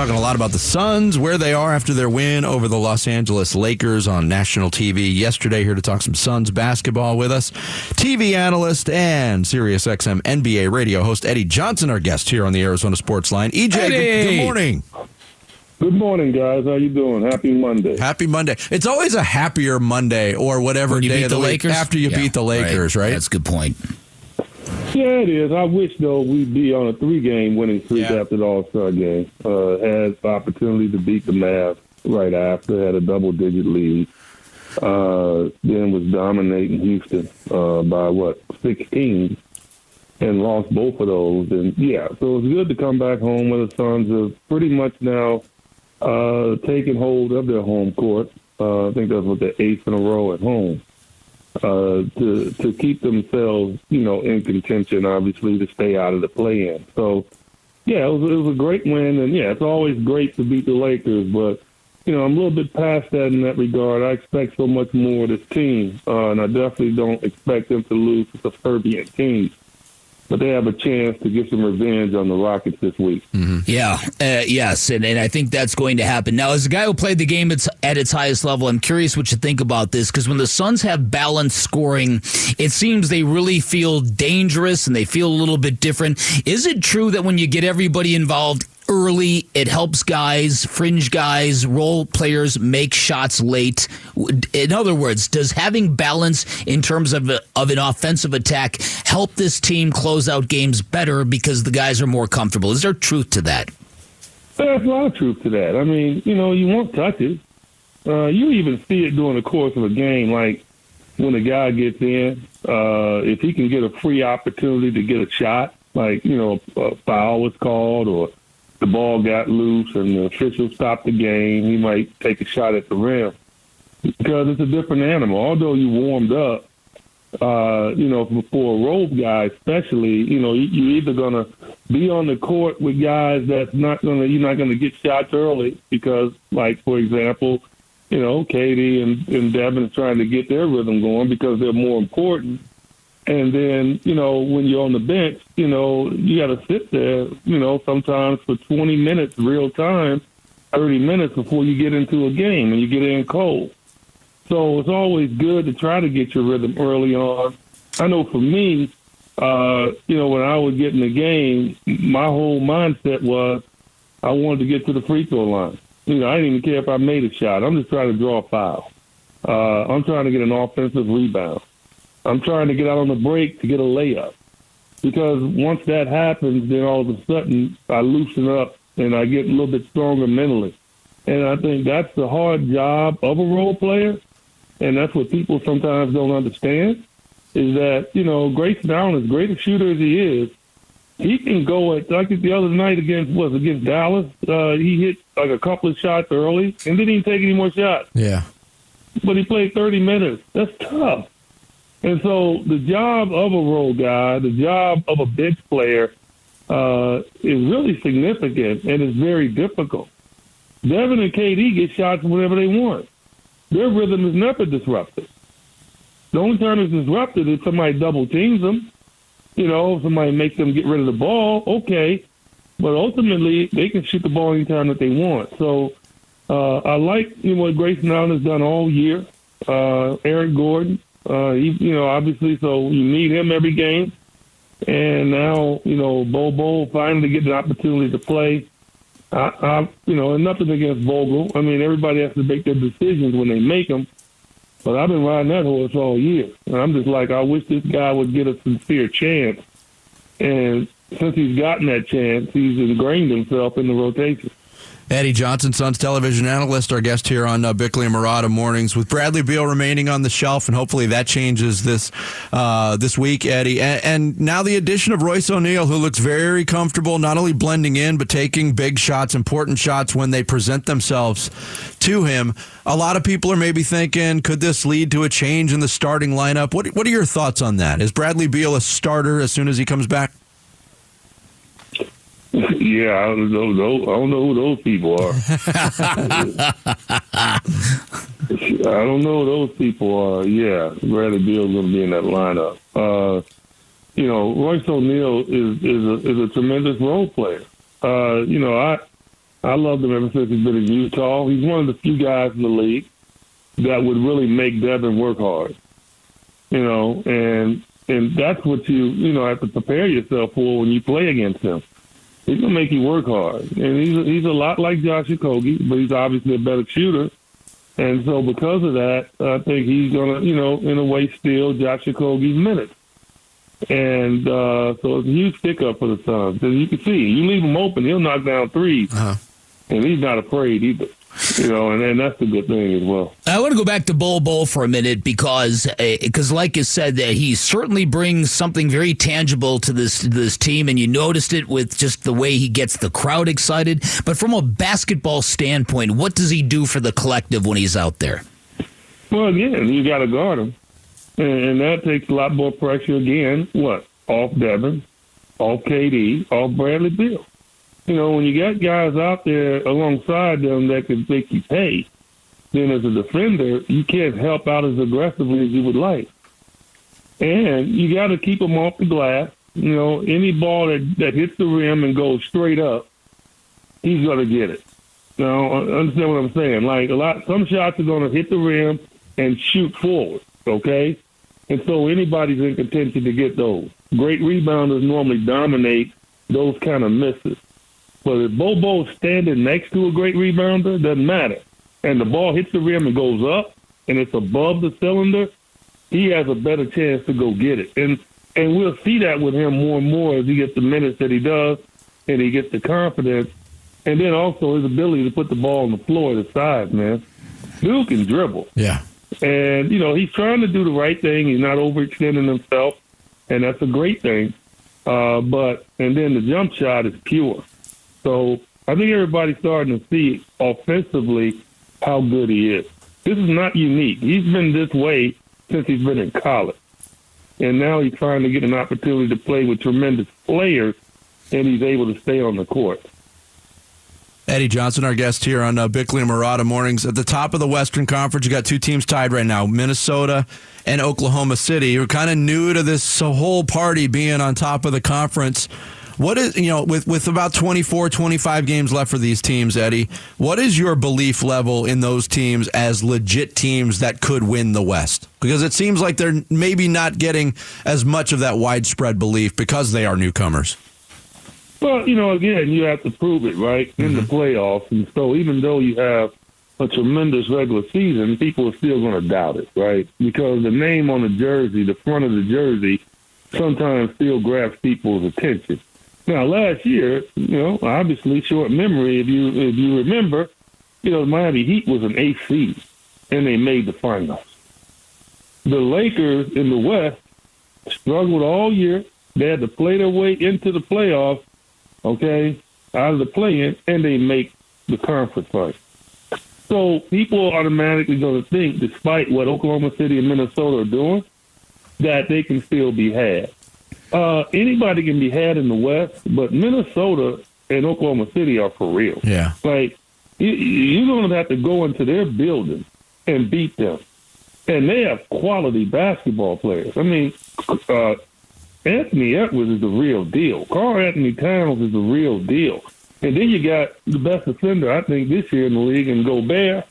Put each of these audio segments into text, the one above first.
Talking a lot about the Suns, where they are after their win over the Los Angeles Lakers on national TV yesterday. Here to talk some Suns basketball with us, TV analyst and SiriusXM NBA radio host Eddie Johnson, our guest here on the Arizona Sports Line. EJ, good, good morning. Good morning, guys. How you doing? Happy Monday. Happy Monday. It's always a happier Monday or whatever day of the, the week Lakers? after you Yeah, beat the Lakers, right? That's a good point. Yeah, it is. I wish though we'd be on a three-game winning streak Yeah. after the All-Star game. Uh, had the opportunity to beat the Mavs right after, had a double-digit lead. Uh, then was dominating Houston uh, by what 16, and lost both of those. And yeah, so it's good to come back home where the Suns have pretty much now uh, taken hold of their home court. Uh, I think that's what the eighth in a row at home. Uh, to to keep themselves, you know, in contention. Obviously, to stay out of the play-in. So, yeah, it was, it was a great win, and yeah, it's always great to beat the Lakers. But you know, I'm a little bit past that in that regard. I expect so much more of this team, uh, and I definitely don't expect them to lose to the Serbian teams. But they have a chance to get some revenge on the Rockets this week. Yeah, uh, yes, and, and I think that's going to happen. Now, as a guy who played the game at, at its highest level, I'm curious what you think about this because when the Suns have balanced scoring, it seems they really feel dangerous and they feel a little bit different. Is it true that when you get everybody involved early, it helps guys, fringe guys, role players make shots late? In other words, does having balance in terms of, a, of an offensive attack help this team close out games better because the guys are more comfortable? Is there truth to that? There's a lot of truth to that. I mean, you know, you want touches. Uh, you even see it during the course of a game, like when a guy gets in, uh, if he can get a free opportunity to get a shot, like, you know, a foul was called or the ball got loose and the official stopped the game, he might take a shot at the rim because it's a different animal. Although you warmed up, uh, you know, for a rope guy, especially, you know, you, you're either to be on the court with guys that's not to, you're not to get shots early because, like, for example, you know, KD and, and Devin is trying to get their rhythm going because they're more important. And then, you know, when you're on the bench, you know, you got to sit there, you know, sometimes for 20 minutes real time, 30 minutes before you get into a game and you get in cold. So it's always good to try to get your rhythm early on. I know for me, uh, you know, when I would get in the game, my whole mindset was I wanted to get to the free throw line. You know, I didn't even care if I made a shot. I'm just trying to draw a foul. Uh, I'm trying to get an offensive rebound. I'm trying to get out on the break to get a layup. Because once that happens, then all of a sudden I loosen up and I get a little bit stronger mentally. And I think that's the hard job of a role player. And that's what people sometimes don't understand is that, you know, Grayson Allen, as great a shooter as he is, he can go at like the other night against was against Dallas. Uh, he hit like a couple of shots early and didn't even take any more shots. Yeah. But he played 30 minutes. That's tough. And so the job of a role guy, the job of a bench player, uh, is really significant and it's very difficult. Devin and KD get shots whenever they want. Their rhythm is never disrupted. The only time it's disrupted is somebody double teams them. You know, somebody makes them get rid of the ball. Okay, but ultimately they can shoot the ball anytime that they want. So uh, I like you know what Grayson Allen has done all year. Uh, Eric Gordon, uh, he, you know, obviously, so you need him every game. And now, you know, Bol Bol finally getting an opportunity to play. I, I, you know, and nothing against Vogel. I mean, everybody has to make their decisions when they make them. But I've been riding that horse all year, and I'm just like, I wish this guy would get a sincere chance. And since he's gotten that chance, he's ingrained himself in the rotation. Eddie Johnson, Suns television analyst, our guest here on uh, Bickley and Marotta mornings, with Bradley Beal remaining on the shelf, and hopefully that changes this uh, this week, Eddie. And, and now the addition of Royce O'Neale, who looks very comfortable, not only blending in but taking big shots, important shots when they present themselves to him. A lot of people are maybe thinking, could this lead to a change in the starting lineup? What What are your thoughts on that? Is Bradley Beal a starter as soon as he comes back? Yeah, I don't know. those- I don't know who those people are. I don't know who those people are. Yeah, Bradley Beal's going to be in that lineup. Uh, you know, Royce O'Neale is is a, is a tremendous role player. Uh, you know, I I loved him ever since he's been in Utah. He's one of the few guys in the league that would really make Devin work hard. You know, and and that's what you you know have to prepare yourself for when you play against him. He's gonna make you work hard, and he's a, he's a lot like Josh Okogie, but he's obviously a better shooter. And so, because of that, I think he's gonna, you know, in a way, steal Josh Okogie's minutes. And uh, so it's a huge pickup for the Suns. Because you can see, you leave him open, he'll knock down 3s uh-huh. and he's not afraid either you know, and, and that's a good thing as well. I want to go back to Bol Bol for a minute because, because uh, like you said, that he certainly brings something very tangible to this to this team, and you noticed it with just the way he gets the crowd excited. But from a basketball standpoint, what does he do for the collective when he's out there? Well, again, you got to guard him, and, and that takes a lot more pressure. Again, what off Devin, off KD, off Bradley Beal you know, when you got guys out there alongside them that can make you pay, then as a defender, you can't help out as aggressively as you would like. And you got to keep them off the glass. You know, any ball that, that hits the rim and goes straight up, he's going to get it. Now, understand what I'm saying? Like a lot, some shots are going to hit the rim and shoot forward. Okay, and so anybody's in contention to get those. Great rebounders normally dominate those kind of misses. But if Bol Bol's standing next to a great rebounder, doesn't matter. And the ball hits the rim and goes up, and it's above the cylinder, he has a better chance to go get it. And and we'll see that with him more and more as he gets the minutes that he does, and he gets the confidence, and then also his ability to put the ball on the floor at the side, man. Dude can dribble. Yeah. And, you know, he's trying to do the right thing. He's not overextending himself, and that's a great thing. Uh, but, and then the jump shot is pure. So I think everybody's starting to see offensively how good he is. This is not unique. He's been this way since he's been in college. And now he's trying to get an opportunity to play with tremendous players, and he's able to stay on the court. Eddie Johnson, our guest here on uh, Bickley and Marotta Mornings. At the top of the Western Conference, you got two teams tied right now Minnesota and Oklahoma City. You're kind of new to this whole party being on top of the conference. What is, you know, with, with about 24, 25 games left for these teams, Eddie, what is your belief level in those teams as legit teams that could win the West? Because it seems like they're maybe not getting as much of that widespread belief because they are newcomers. Well, you know, again, you have to prove it, right, in mm-hmm. the playoffs. And so even though you have a tremendous regular season, people are still going to doubt it, right? Because the name on the jersey, the front of the jersey, sometimes still grabs people's attention. Now, last year, you know, obviously short memory. If you if you remember, you know, Miami Heat was an eighth seed, and they made the finals. The Lakers in the West struggled all year. They had to play their way into the playoffs, okay, out of the play-in, and they make the conference fight. So people automatically going to think, despite what Oklahoma City and Minnesota are doing, that they can still be had. Uh, anybody can be had in the West, but Minnesota and Oklahoma City are for real. Yeah. Like, you, you're going to have to go into their building and beat them. And they have quality basketball players. I mean, uh, Anthony Edwards is the real deal. Karl-Anthony Towns is the real deal. And then you got the best defender, I think, this year in the league, and Gobert.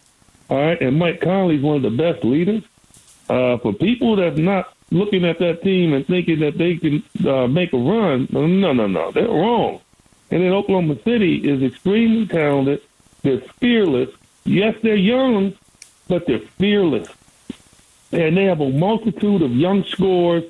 All right, and Mike Conley's one of the best leaders. Uh, for people that's not looking at that team and thinking that they can uh, make a run. No, no, no, they're wrong. And then Oklahoma City is extremely talented. They're fearless. Yes, they're young, but they're fearless. And they have a multitude of young scores.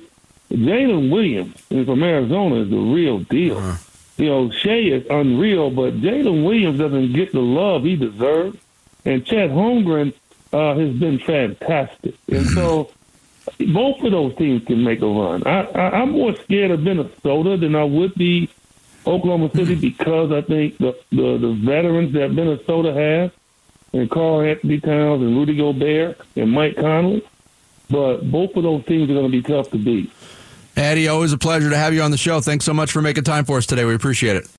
Jalen Williams from Arizona is the real deal. Uh-huh. You know, Shai is unreal, but Jalen Williams doesn't get the love he deserves. And Chet Holmgren uh, has been fantastic. And so both of those teams can make a run. I, I, I'm more scared of Minnesota than I would be Oklahoma City hmm. because I think the, the, the veterans that Minnesota has, and Karl-Anthony Towns and Rudy Gobert and Mike Conley, but both of those teams are going to be tough to beat. Eddie, always a pleasure to have you on the show. Thanks so much for making time for us today. We appreciate it.